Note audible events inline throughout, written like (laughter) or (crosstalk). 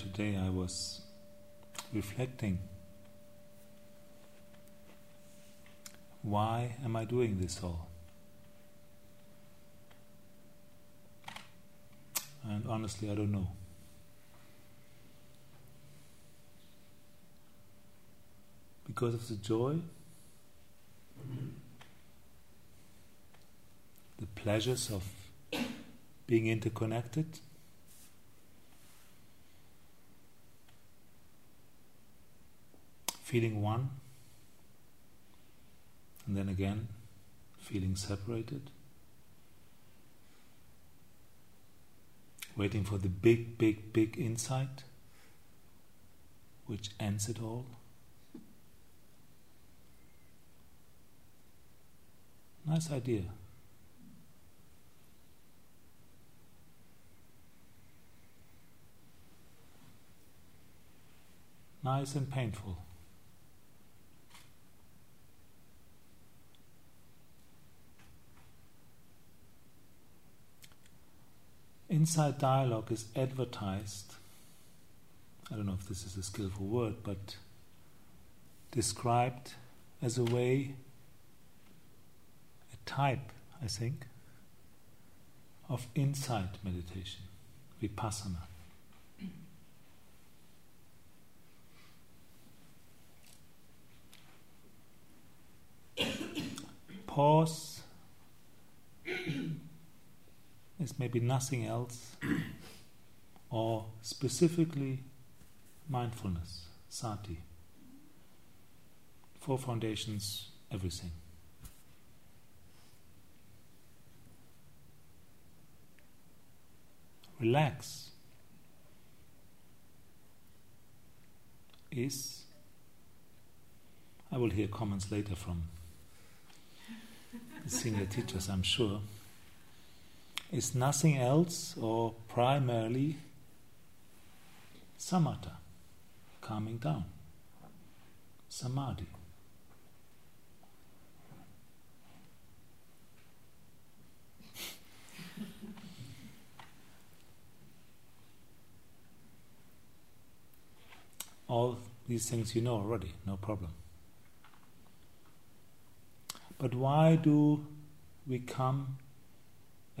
today I was reflecting why am I doing this all? And honestly, I don't know. Because of the joy, the pleasures of being interconnected. Feeling one, and then again feeling separated. Waiting for the big, big, big insight which ends it all. Nice idea. Nice and painful. Insight dialogue is advertised. I don't know if this is a skillful word, but described as a way, a type, I think, of insight meditation, vipassana. (coughs) Pause is maybe nothing else, (clears throat) or specifically mindfulness, sati. Four foundations, everything. Relax is, I will hear comments later from senior teachers, I'm sure is nothing else or primarily samatha, calming down, samadhi. (laughs) All these things you know already, no problem. But why do we come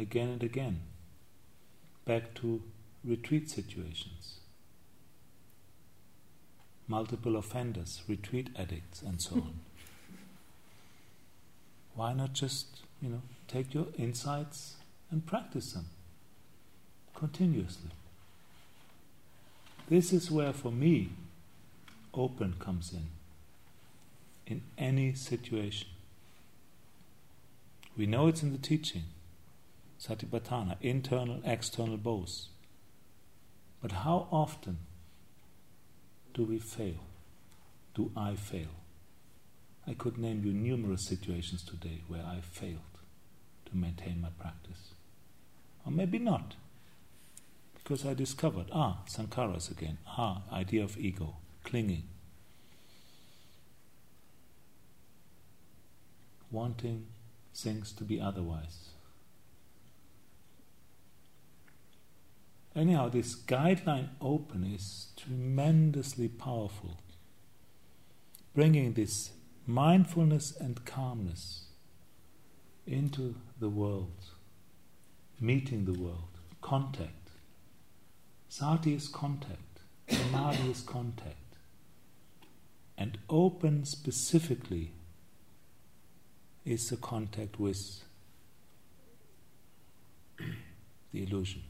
again and again back to retreat situations. Multiple offenders, retreat addicts, and so on. (laughs) Why not just, you know, take your insights and practice them continuously? This is where, for me, open comes in. In any situation. We know it's in the teaching satipatthana, internal, external both. But how often do we fail? Do I fail? I could name you numerous situations today where I failed to maintain my practice. Or maybe not. Because I discovered, ah, sankharas again, ah, idea of ego, clinging, wanting things to be otherwise. Anyhow, this guideline open is tremendously powerful, bringing this mindfulness and calmness into the world, meeting the world, contact. Sati is contact, Samadhi is contact. And open specifically is the contact with the illusion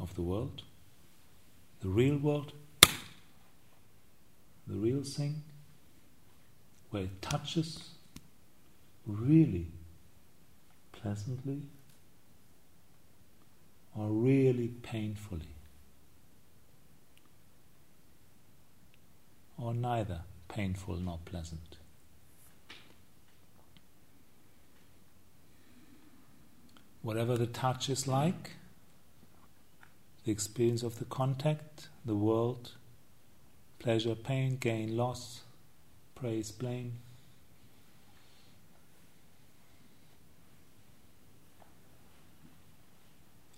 of the world, the real world, the real thing, where it touches really pleasantly or really painfully, or neither painful nor pleasant. Whatever the touch is like, the experience of the contact, the world, pleasure, pain, gain, loss, praise, blame.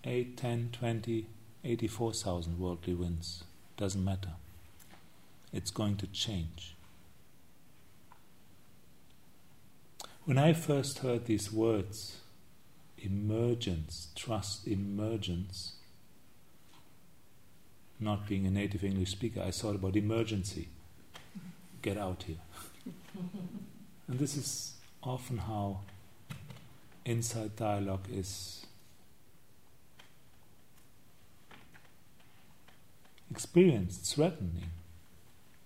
Eight, ten, twenty, eighty-four thousand worldly winds doesn't matter. It's going to change. When I first heard these words, emergence, trust emergence, not being a native English speaker, I thought about emergency. Get out here. (laughs) and this is often how insight dialogue is experienced, threatening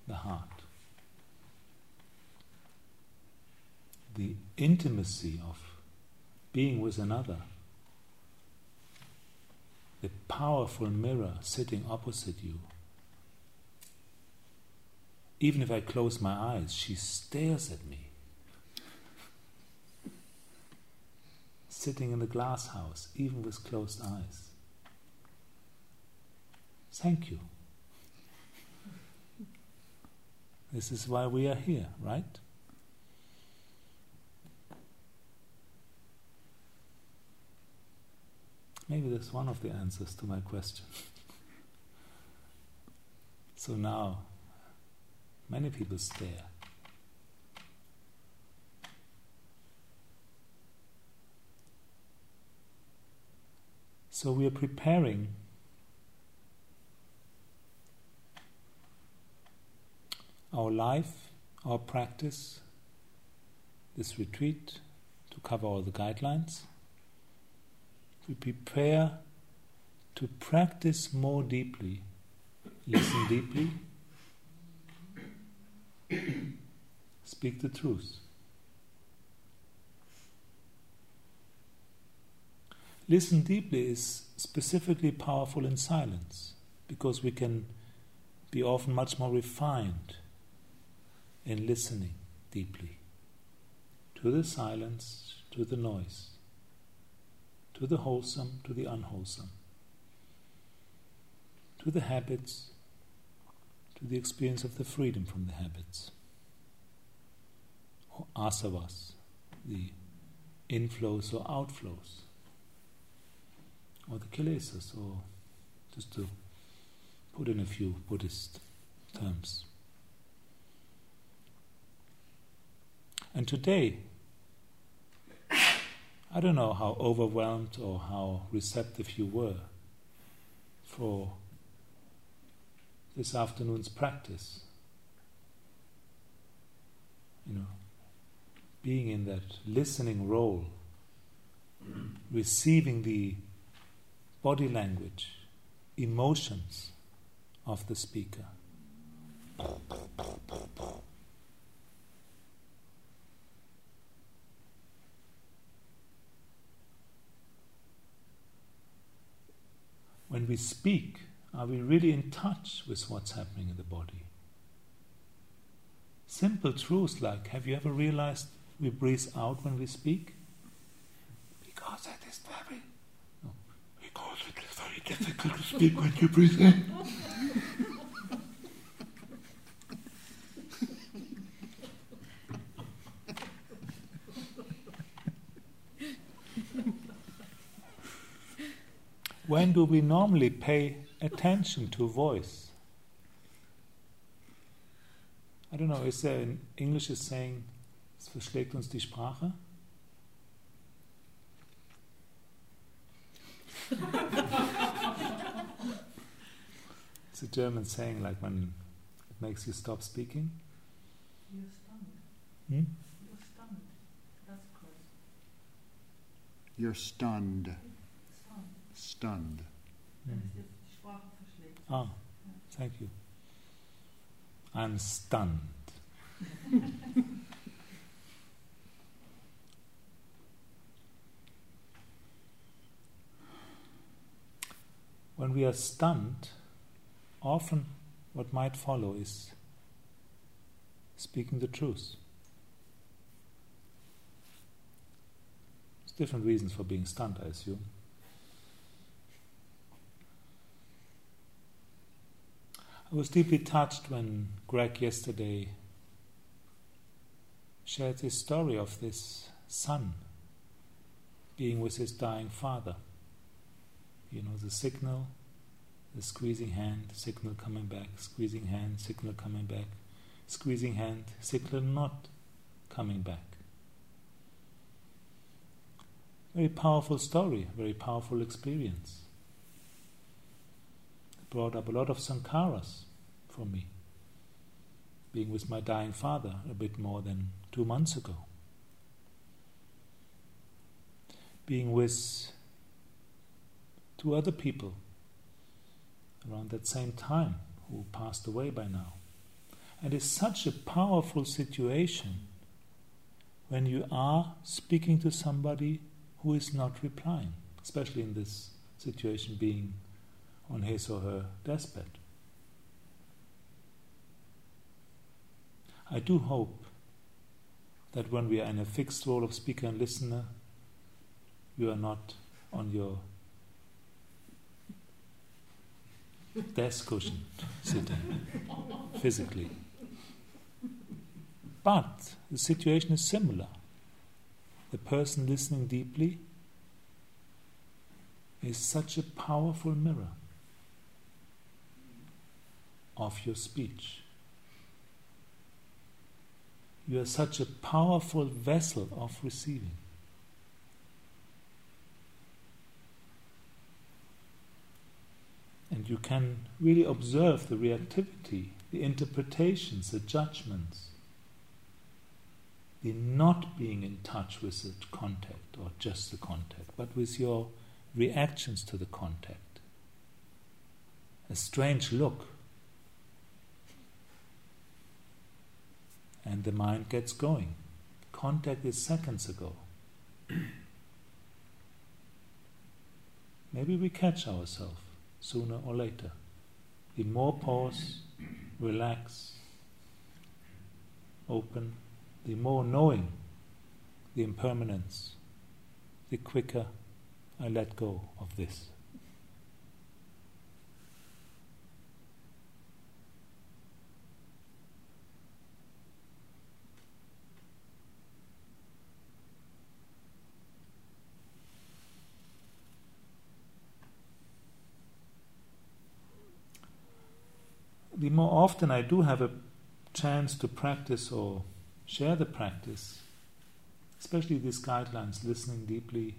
the heart. The intimacy of being with another, the powerful mirror sitting opposite you. Even if I close my eyes, she stares at me. Sitting in the glass house, even with closed eyes. Thank you. This is why we are here, right? Maybe that's one of the answers to my question. (laughs) so now, many people stare. So we are preparing our life, our practice, this retreat to cover all the guidelines. We prepare to practice more deeply, listen deeply, speak the truth. Listen deeply is specifically powerful in silence because we can be often much more refined in listening deeply to the silence, to the noise, to the wholesome, to the unwholesome, to the habits, to the experience of the freedom from the habits, or asavas, the inflows or outflows, or the kilesas, or just to put in a few Buddhist terms. And today, I don't know how overwhelmed or how receptive you were for this afternoon's practice. You know, being in that listening role, (clears throat) receiving the body language, emotions of the speaker. When we speak, are we really in touch with what's happening in the body? Simple truths like have you ever realized we breathe out when we speak? Because it is very. No, because it is very difficult to speak when you breathe in. When do we normally pay attention to voice? I don't know, is there an English saying, es verschlägt uns die Sprache? (laughs) it's a German saying like when it makes you stop speaking. You're stunned. Hmm? You're stunned. That's close. You're stunned. Stunned. Verschlägt. Ah, thank you. I'm stunned. (laughs) when we are stunned, often what might follow is speaking the truth. There's different reasons for being stunned, I assume. I was deeply touched when Greg yesterday shared his story of this son being with his dying father. You know, the signal The squeezing hand, signal coming back, squeezing hand, signal coming back, squeezing hand, signal not coming back. Very powerful story, very powerful experience. Brought up a lot of sankharas for me. Being with my dying father a bit more than two months ago. Being with two other people around that same time who passed away by now. And it's such a powerful situation when you are speaking to somebody who is not replying, especially in this situation being on his or her deathbed. I do hope that when we are in a fixed role of speaker and listener, you are not on your desk cushion sitting physically. But the situation is similar. The person listening deeply is such a powerful mirror of your speech. You are such a powerful vessel of receiving. And you can really observe the reactivity, the interpretations, the judgments, the not being in touch with the contact or just the contact, but with your reactions to the contact. A strange look. And the mind gets going. Contact is seconds ago. Maybe we catch ourselves sooner or later. The more pause, relax, open, the more knowing the impermanence, the quicker I let go of this. The more often I do have a chance to practice or share the practice, especially these guidelines, listening deeply,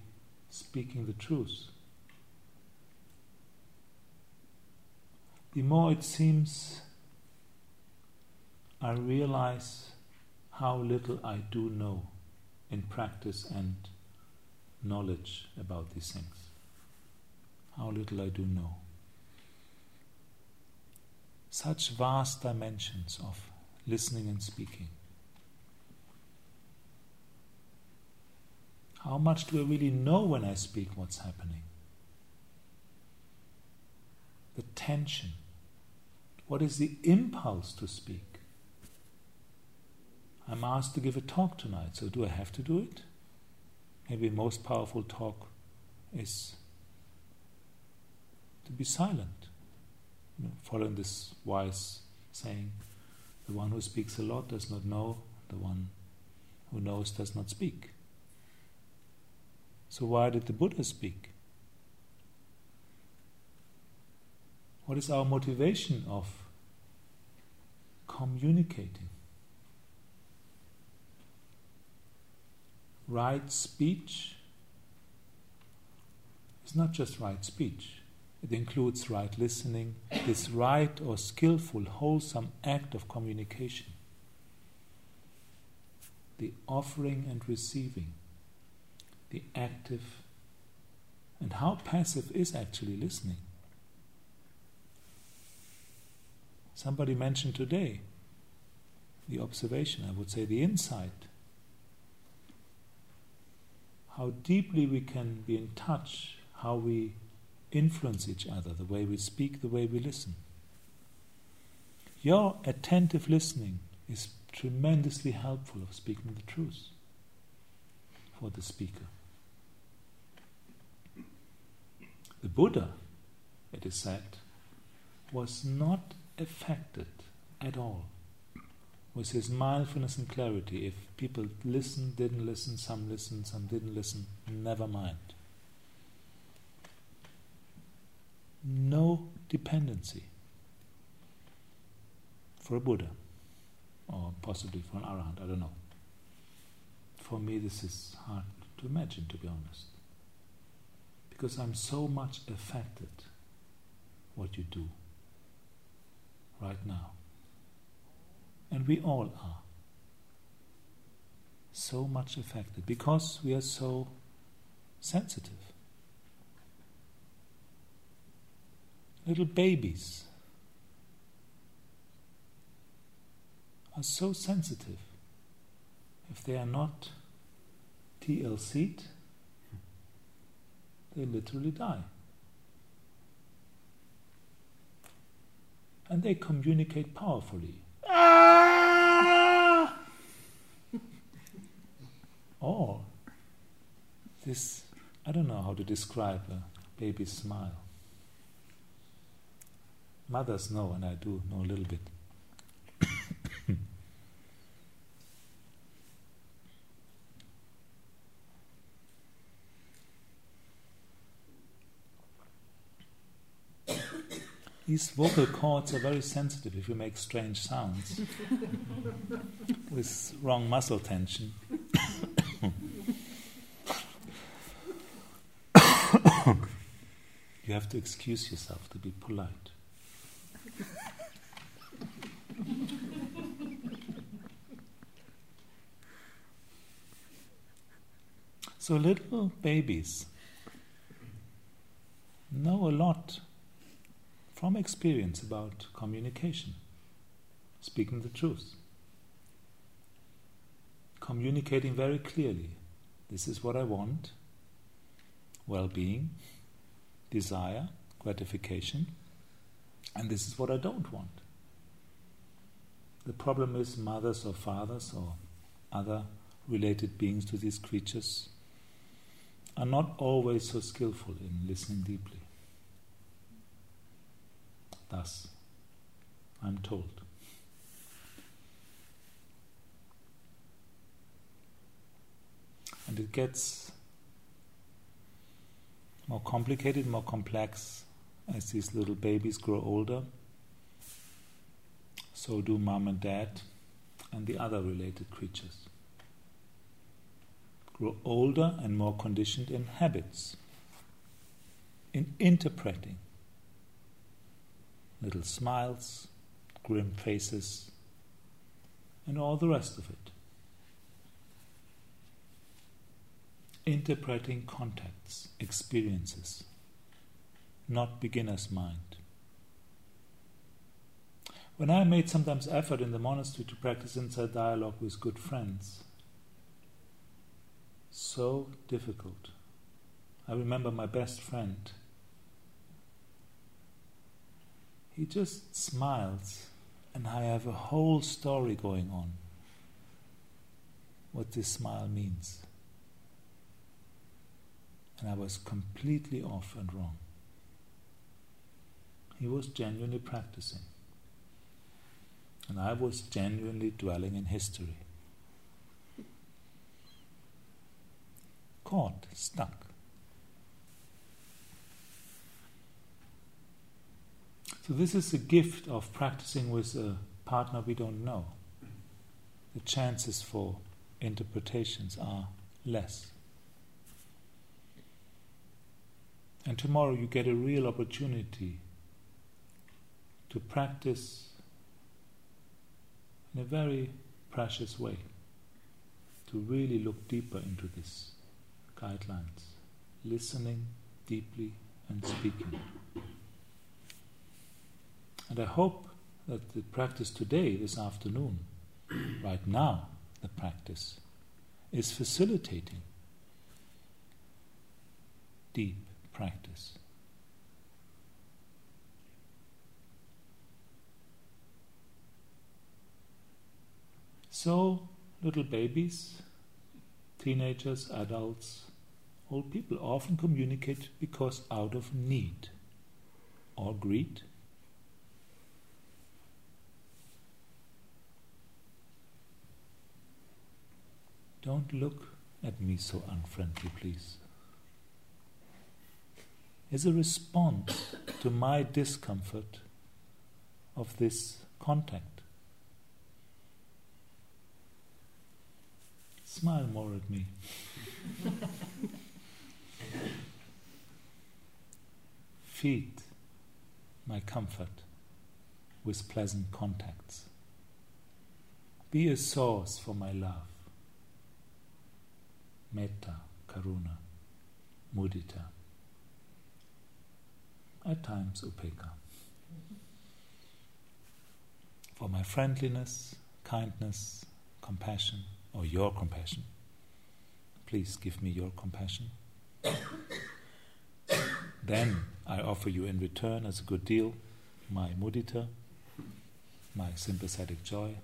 speaking the truth, the more it seems I realize how little I do know in practice and knowledge about these things. How little I do know such vast dimensions of listening and speaking. How much do I really know when I speak what's happening? The tension. What is the impulse to speak? I'm asked to give a talk tonight, so do I have to do it? Maybe the most powerful talk is to be silent know, following this wise saying, the one who speaks a lot does not know, the one who knows does not speak. So, why did the Buddha speak? What is our motivation of communicating? Right speech is not just right speech. It includes right listening, this right or skillful, wholesome act of communication. The offering and receiving, the active, and how passive is actually listening. Somebody mentioned today the observation, I would say the insight. How deeply we can be in touch, how we influence each other, the way we speak, the way we listen. Your attentive listening is tremendously helpful of speaking the truth for the speaker. The Buddha, it is said, was not affected at all with his mindfulness and clarity. If people listened, didn't listen, some listened, some didn't listen, never mind. No dependency for a Buddha or possibly for an Arahant, I don't know. For me, this is hard to imagine, to be honest. Because I'm so much affected what you do right now. And we all are so much affected because we are so sensitive. Little babies are so sensitive. If they are not TLC'd, they literally die. And they communicate powerfully. Ah! (laughs) or this, I don't know how to describe a baby's smile. Mothers know, and I do know a little bit. (coughs) These vocal cords are very sensitive if you make strange sounds (laughs) with wrong muscle tension. (coughs) (coughs) you have to excuse yourself to be polite. So little babies know a lot from experience about communication, speaking the truth, communicating very clearly this is what I want well being, desire, gratification, and this is what I don't want. The problem is mothers or fathers or other related beings to these creatures are not always so skillful in listening deeply. Thus, I'm told. And it gets more complicated, more complex as these little babies grow older. So do mom and dad and the other related creatures. Grow older and more conditioned in habits, in interpreting little smiles, grim faces, and all the rest of it. Interpreting contacts, experiences, not beginner's mind. When I made sometimes effort in the monastery to practice insight dialogue with good friends, so difficult. I remember my best friend he just smiles, and I have a whole story going on. What this smile means. And I was completely off and wrong. He was genuinely practicing. And I was genuinely dwelling in history. Caught, stuck. So, this is the gift of practicing with a partner we don't know. The chances for interpretations are less. And tomorrow you get a real opportunity to practice in a very precious way, to really look deeper into these guidelines, listening deeply and speaking. And I hope that the practice today, this afternoon, right now, the practice, is facilitating deep practice. So, little babies, teenagers, adults, old people often communicate because out of need or greed Don't look at me so unfriendly, please. As a response to my discomfort of this contact. Smile more at me. (laughs) Feed my comfort with pleasant contacts. Be a source for my love. Metta, Karuna, Mudita. At times, Upekkha. For my friendliness, kindness, compassion, or your compassion. Please give me your compassion. (coughs) then I offer you in return as a good deal my mudita, my sympathetic joy,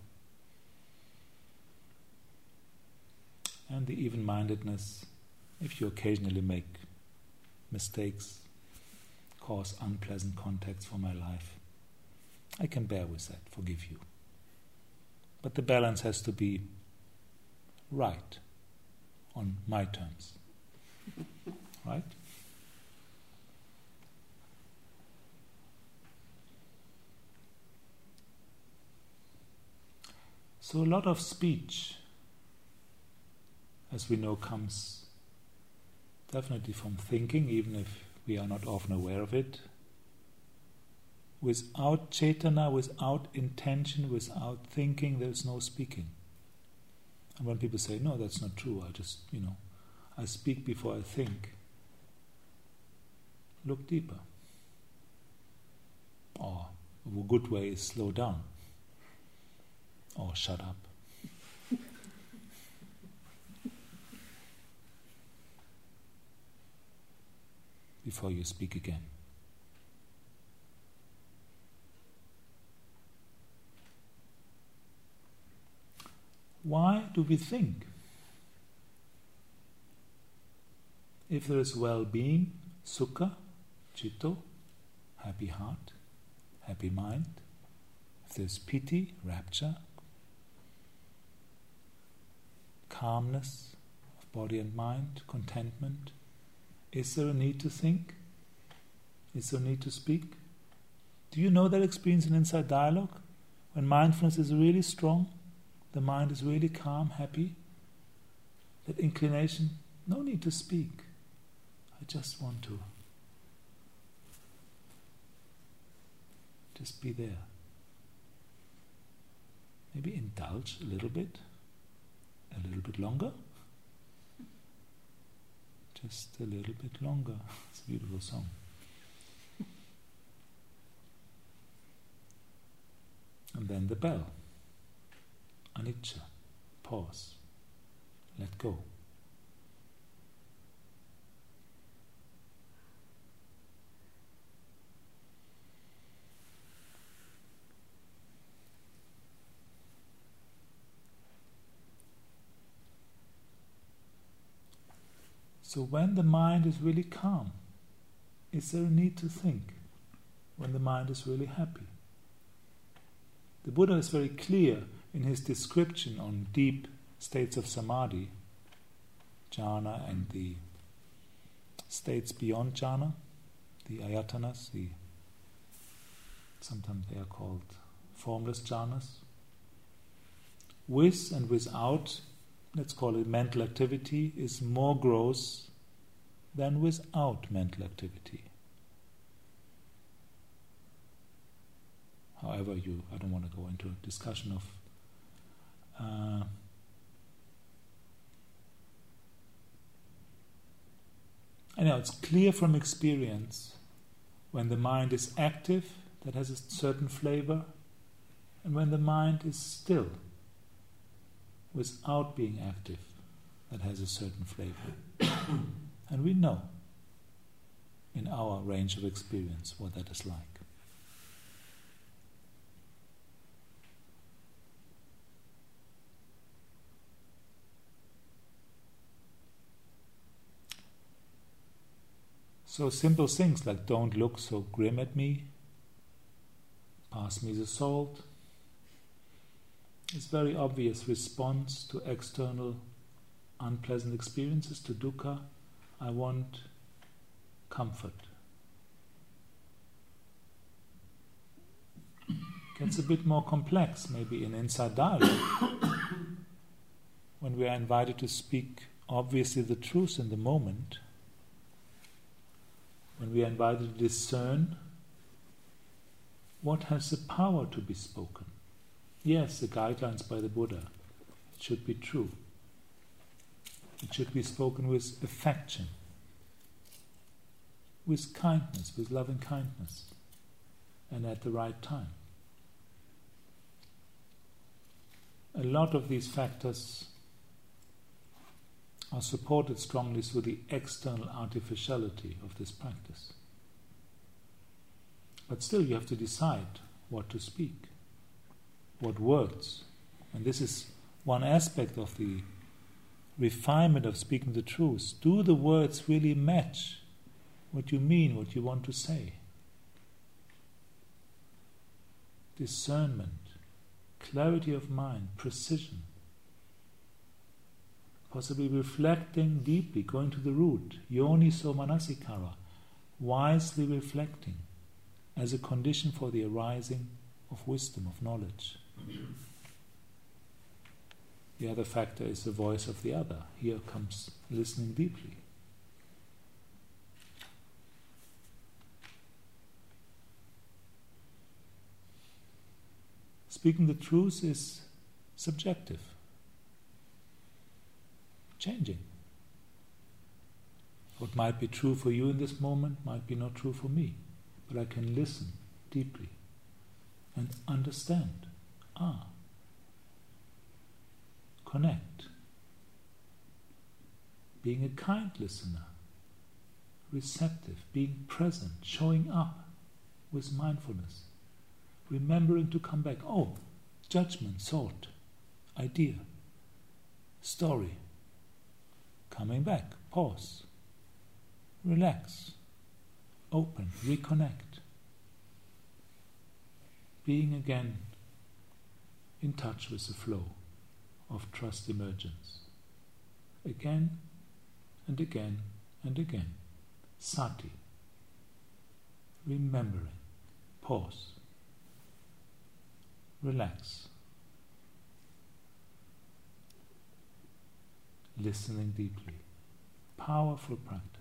and the even mindedness if you occasionally make mistakes, cause unpleasant contacts for my life. I can bear with that, forgive you. But the balance has to be right on my terms. (laughs) Right? So, a lot of speech, as we know, comes definitely from thinking, even if we are not often aware of it. Without cetana, without intention, without thinking, there is no speaking. And when people say, no, that's not true, I just, you know, I speak before I think, look deeper. Or a good way is slow down. Or shut up. before you speak again. Why do we think? If there is well being, sukha, chitta, happy heart, happy mind, if there's piti, rapture, calmness of body and mind, contentment, is there a need to think? Is there a need to speak? Do you know that experience in insight dialogue? When mindfulness is really strong, the mind is really calm, happy, that inclination, no need to speak. I just want to just be there. Maybe indulge a little bit, a little bit longer just a little bit longer. It's a beautiful song. And then the bell. Anicca. Pause. Let go. So, when the mind is really calm, is there a need to think when the mind is really happy? The Buddha is very clear in his description on deep states of samadhi, jhana, and the states beyond jhana, the ayatanas, the sometimes they are called formless jhanas. With and without let's call it mental activity, is more gross than without mental activity. However, you, I don't want to go into a discussion of. Uh, I know it's clear from experience when the mind is active, that has a certain flavor, and when the mind is still without being active that has a certain flavor. (coughs) and we know in our range of experience what that is like. So simple things like don't look so grim at me, pass me the salt, it's very obvious response to external unpleasant experiences, to dukkha. I want comfort. gets a bit more complex, maybe in insight dialogue, (coughs) when we are invited to speak obviously the truth in the moment, when we are invited to discern what has the power to be spoken. Yes, the guidelines by the Buddha, it should be true. It should be spoken with affection, with kindness, with loving kindness, and at the right time. A lot of these factors are supported strongly through the external artificiality of this practice. But still, you have to decide what to speak, what words. And this is one aspect of the refinement of speaking the truth. Do the words really match what you mean, what you want to say? Discernment, clarity of mind, precision. Possibly reflecting deeply, going to the root, yoniso manasikara, wisely reflecting as a condition for the arising of wisdom, of knowledge. The other factor is the voice of the other. Here comes listening deeply. Speaking the truth is subjective, changing. What might be true for you in this moment might be not true for me but I can listen deeply and understand. Ah, connect. Being a kind listener, receptive, being present, showing up with mindfulness, remembering to come back. Oh, judgment, thought, idea, story. Coming back, pause, relax. Open, reconnect. Being again in touch with the flow of trust emergence. Again and again and again. Sati. Remembering. Pause. Relax. Listening deeply. Powerful practice.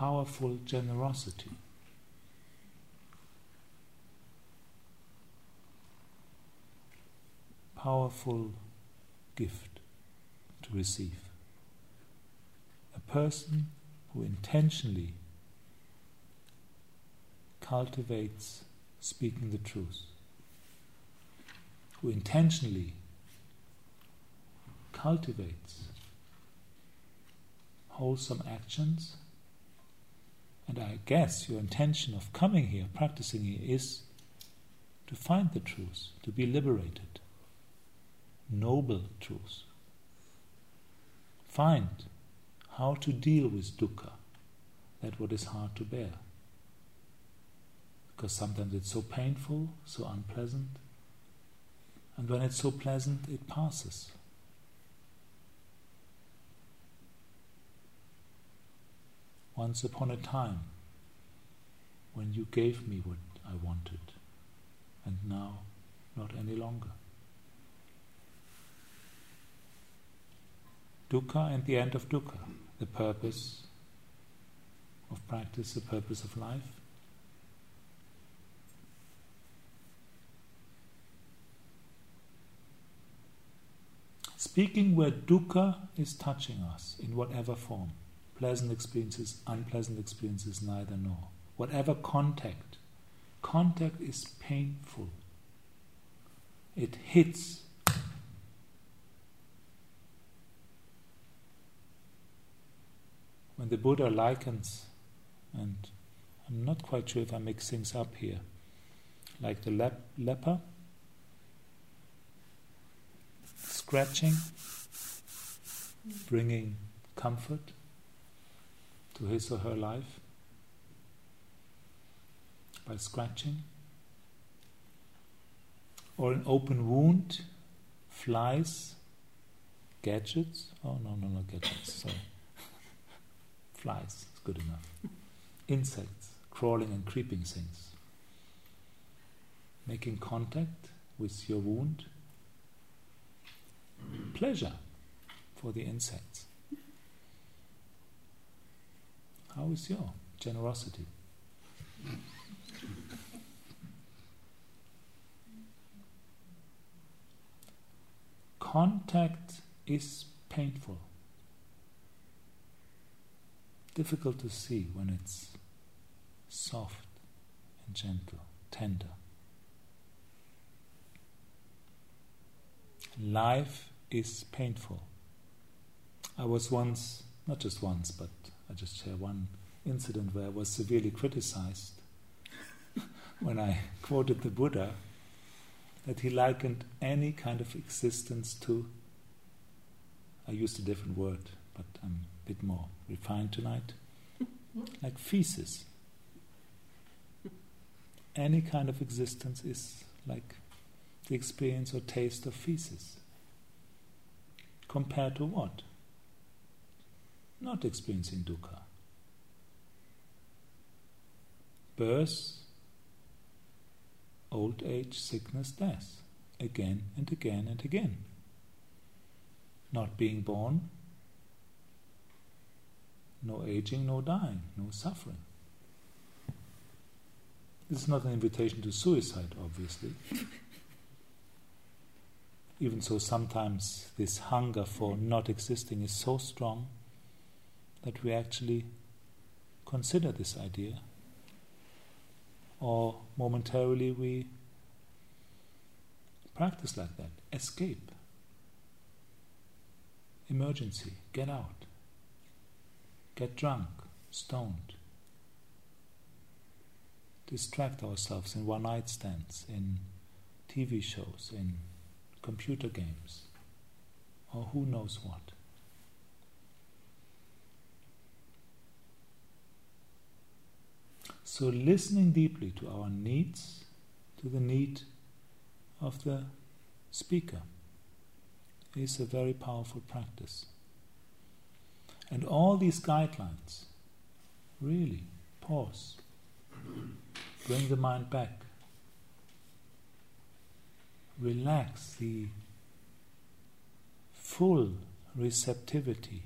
powerful generosity. Powerful gift to receive. A person who intentionally cultivates speaking the truth, who intentionally cultivates wholesome actions and I guess your intention of coming here, practicing here, is to find the truth, to be liberated. Noble truth. Find how to deal with dukkha, that what is hard to bear. Because sometimes it's so painful, so unpleasant, and when it's so pleasant, it passes. once upon a time when you gave me what I wanted, and now not any longer. Dukkha and the end of dukkha, the purpose of practice, the purpose of life. Speaking where dukkha is touching us in whatever form pleasant experiences, unpleasant experiences, neither nor. Whatever contact, contact is painful. It hits. When the Buddha likens, and I'm not quite sure if I mix things up here, like the lep- leper, scratching, bringing comfort to his or her life by scratching, or an open wound, flies, gadgets. Oh, no, no, no, gadgets, sorry. Flies is good enough. Insects, crawling and creeping things. making contact with your wound. Pleasure for the insects. How is your generosity? Contact is painful. Difficult to see when it's soft and gentle, tender. Life is painful. I was once, not just once, but I just share one incident where I was severely criticized (laughs) when I quoted the Buddha that he likened any kind of existence to. I used a different word, but I'm bit more refined tonight. (laughs) like feces. Any kind of existence is like the experience or taste of feces. Compared to what? Not experiencing dukkha. Birth, old age, sickness, death, again and again and again. Not being born, no aging, no dying, no suffering. This is not an invitation to suicide, obviously. (laughs) Even so, sometimes this hunger for not existing is so strong that we actually consider this idea, or momentarily we practice like that. Escape, emergency, get out, get drunk, stoned, distract ourselves in one night stands, in TV shows, in computer games, or who knows what. So, listening deeply to our needs, to the need of the speaker, is a very powerful practice. And all these guidelines really pause, bring the mind back, relax the full receptivity,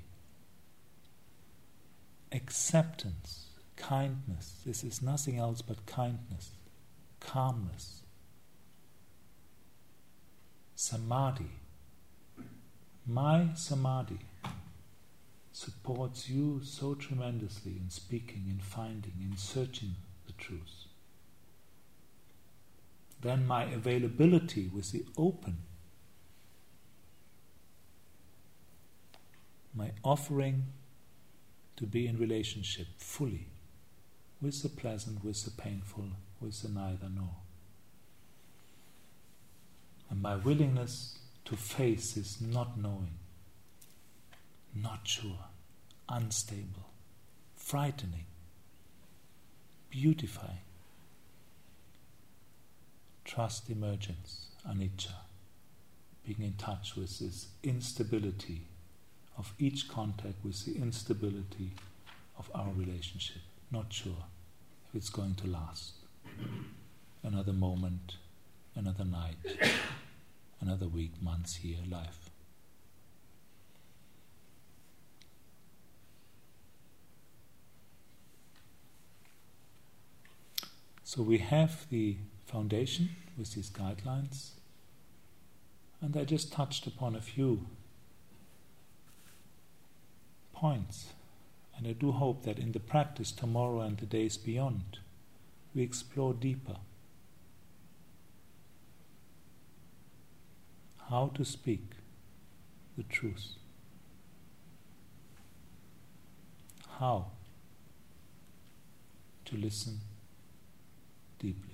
acceptance, kindness. This is nothing else but kindness, calmness, samadhi. My samadhi supports you so tremendously in speaking, in finding, in searching the truth then my availability with the open, my offering to be in relationship fully with the pleasant, with the painful, with the neither nor. And my willingness to face this not knowing, not sure, unstable, frightening, beautifying trust emergence, anicca, being in touch with this instability of each contact with the instability of our relationship. Not sure if it's going to last. Another moment, another night, another week, months, year, life. So we have the foundation with these guidelines. And I just touched upon a few points. And I do hope that in the practice tomorrow and the days beyond, we explore deeper how to speak the truth. How to listen deeply.